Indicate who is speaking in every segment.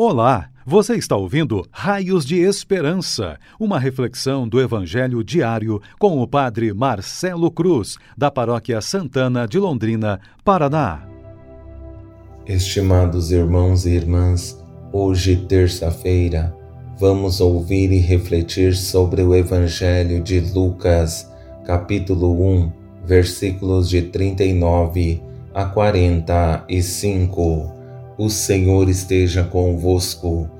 Speaker 1: Olá, você está ouvindo Raios de Esperança, uma reflexão do Evangelho diário com o Padre Marcelo Cruz, da Paróquia Santana de Londrina, Paraná.
Speaker 2: Estimados irmãos e irmãs, hoje, terça-feira, vamos ouvir e refletir sobre o Evangelho de Lucas, capítulo 1, versículos de 39 a 45. O Senhor esteja convosco,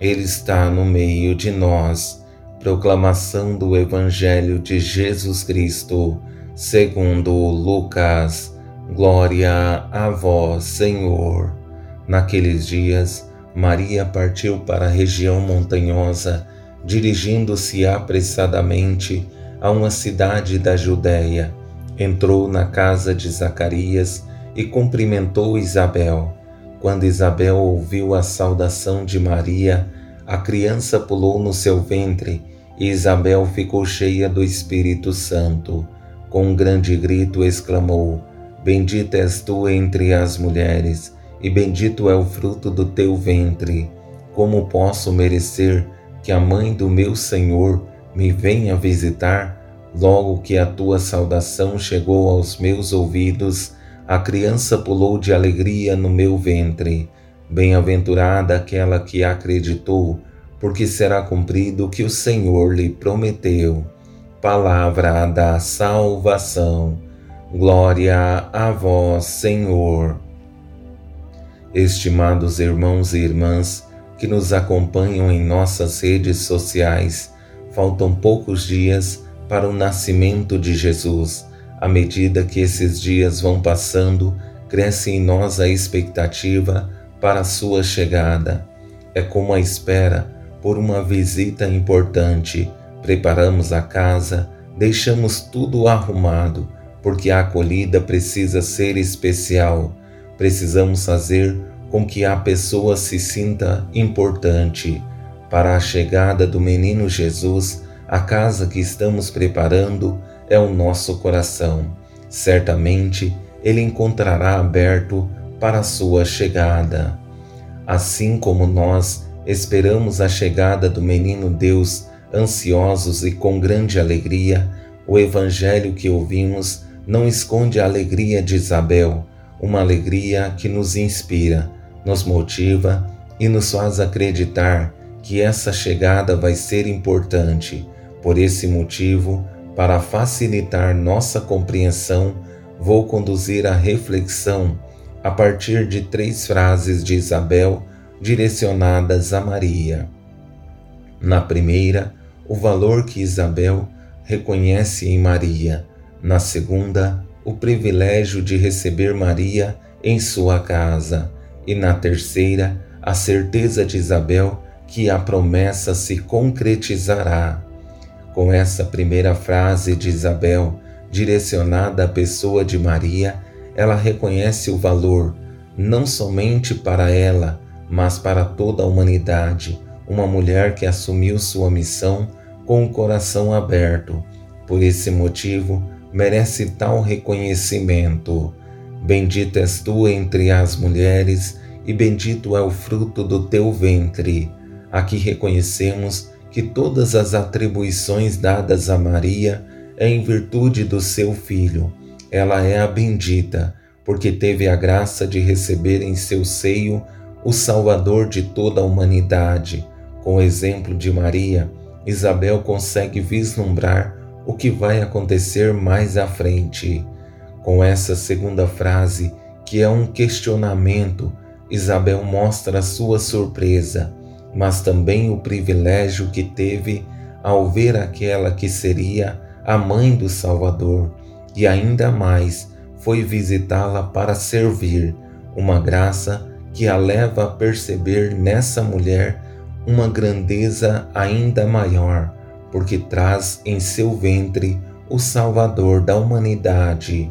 Speaker 2: Ele está no meio de nós. Proclamação do Evangelho de Jesus Cristo, segundo Lucas. Glória a vós, Senhor. Naqueles dias, Maria partiu para a região montanhosa, dirigindo-se apressadamente a uma cidade da Judéia. Entrou na casa de Zacarias e cumprimentou Isabel. Quando Isabel ouviu a saudação de Maria, a criança pulou no seu ventre e Isabel ficou cheia do Espírito Santo. Com um grande grito exclamou: Bendita és tu entre as mulheres, e bendito é o fruto do teu ventre. Como posso merecer que a mãe do meu Senhor me venha visitar? Logo que a tua saudação chegou aos meus ouvidos, a criança pulou de alegria no meu ventre. Bem-aventurada aquela que acreditou, porque será cumprido o que o Senhor lhe prometeu. Palavra da salvação. Glória a vós, Senhor. Estimados irmãos e irmãs que nos acompanham em nossas redes sociais, faltam poucos dias para o nascimento de Jesus à medida que esses dias vão passando, cresce em nós a expectativa para a sua chegada. É como a espera por uma visita importante. Preparamos a casa, deixamos tudo arrumado, porque a acolhida precisa ser especial. Precisamos fazer com que a pessoa se sinta importante. Para a chegada do menino Jesus, a casa que estamos preparando é o nosso coração. Certamente ele encontrará aberto para a sua chegada. Assim como nós esperamos a chegada do menino Deus, ansiosos e com grande alegria, o evangelho que ouvimos não esconde a alegria de Isabel, uma alegria que nos inspira, nos motiva e nos faz acreditar que essa chegada vai ser importante. Por esse motivo, para facilitar nossa compreensão, vou conduzir a reflexão a partir de três frases de Isabel direcionadas a Maria. Na primeira, o valor que Isabel reconhece em Maria. Na segunda, o privilégio de receber Maria em sua casa. E na terceira, a certeza de Isabel que a promessa se concretizará. Com essa primeira frase de Isabel, direcionada à pessoa de Maria, ela reconhece o valor, não somente para ela, mas para toda a humanidade, uma mulher que assumiu sua missão com o coração aberto. Por esse motivo, merece tal reconhecimento. Bendita és tu entre as mulheres, e bendito é o fruto do teu ventre. Aqui reconhecemos que todas as atribuições dadas a Maria é em virtude do seu Filho. Ela é a bendita, porque teve a graça de receber em seu seio o Salvador de toda a humanidade. Com o exemplo de Maria, Isabel consegue vislumbrar o que vai acontecer mais à frente. Com essa segunda frase, que é um questionamento, Isabel mostra sua surpresa mas também o privilégio que teve ao ver aquela que seria a mãe do Salvador, e ainda mais foi visitá-la para servir, uma graça que a leva a perceber nessa mulher uma grandeza ainda maior, porque traz em seu ventre o Salvador da humanidade.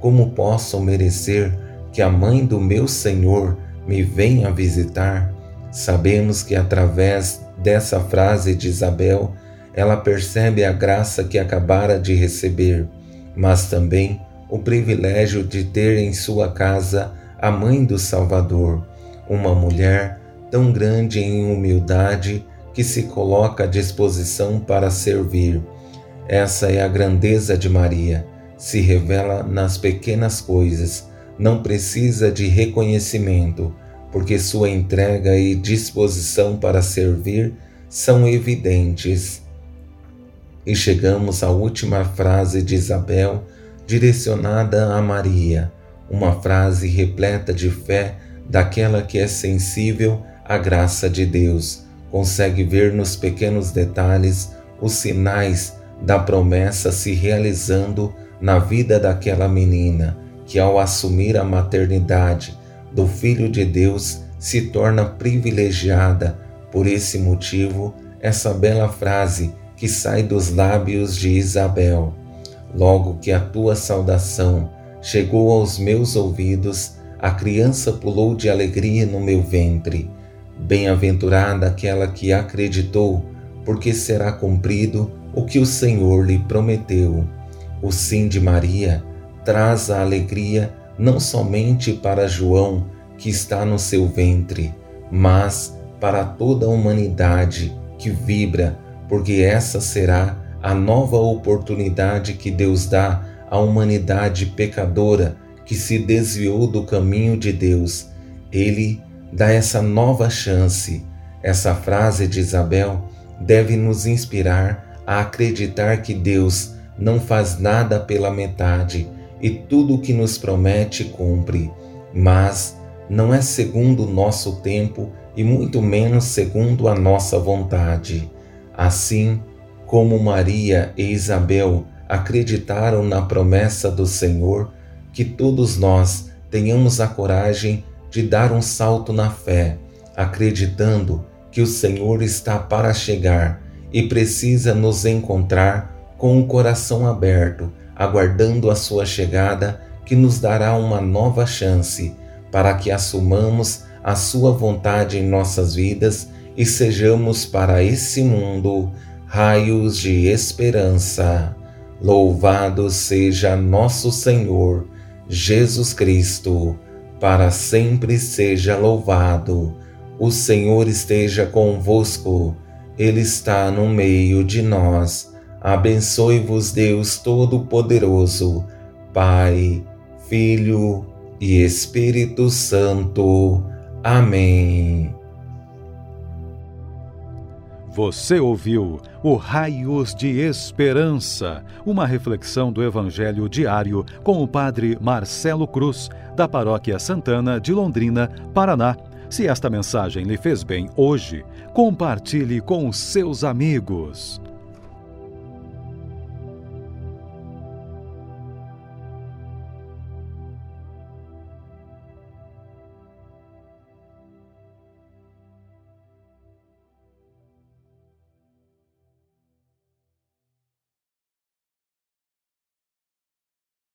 Speaker 2: Como posso merecer que a mãe do meu Senhor me venha visitar? Sabemos que através dessa frase de Isabel, ela percebe a graça que acabara de receber, mas também o privilégio de ter em sua casa a mãe do Salvador, uma mulher tão grande em humildade que se coloca à disposição para servir. Essa é a grandeza de Maria. Se revela nas pequenas coisas, não precisa de reconhecimento, porque sua entrega e disposição para servir são evidentes. E chegamos à última frase de Isabel, direcionada a Maria, uma frase repleta de fé daquela que é sensível à graça de Deus, consegue ver nos pequenos detalhes os sinais da promessa se realizando na vida daquela menina que, ao assumir a maternidade do Filho de Deus, se torna privilegiada. Por esse motivo, essa bela frase que sai dos lábios de Isabel: Logo que a tua saudação chegou aos meus ouvidos, a criança pulou de alegria no meu ventre. Bem-aventurada aquela que acreditou, porque será cumprido o que o Senhor lhe prometeu. O sim de Maria traz a alegria não somente para João, que está no seu ventre, mas para toda a humanidade que vibra, porque essa será a nova oportunidade que Deus dá à humanidade pecadora que se desviou do caminho de Deus. Ele dá essa nova chance. Essa frase de Isabel deve nos inspirar a acreditar que Deus não faz nada pela metade e tudo o que nos promete cumpre, mas não é segundo o nosso tempo e muito menos segundo a nossa vontade. Assim como Maria e Isabel acreditaram na promessa do Senhor, que todos nós tenhamos a coragem de dar um salto na fé, acreditando que o Senhor está para chegar e precisa nos encontrar com o coração aberto aguardando a sua chegada, que nos dará uma nova chance para que assumamos a sua vontade em nossas vidas e sejamos para esse mundo raios de esperança. Louvado seja nosso Senhor Jesus Cristo, para sempre seja louvado. O Senhor esteja convosco, Ele está no meio de nós Abençoe-vos Deus Todo-Poderoso, Pai, Filho e Espírito Santo. Amém.
Speaker 1: Você ouviu o Raios de Esperança, uma reflexão do Evangelho diário com o Padre Marcelo Cruz, da Paróquia Santana de Londrina, Paraná. Se esta mensagem lhe fez bem hoje, compartilhe com seus amigos.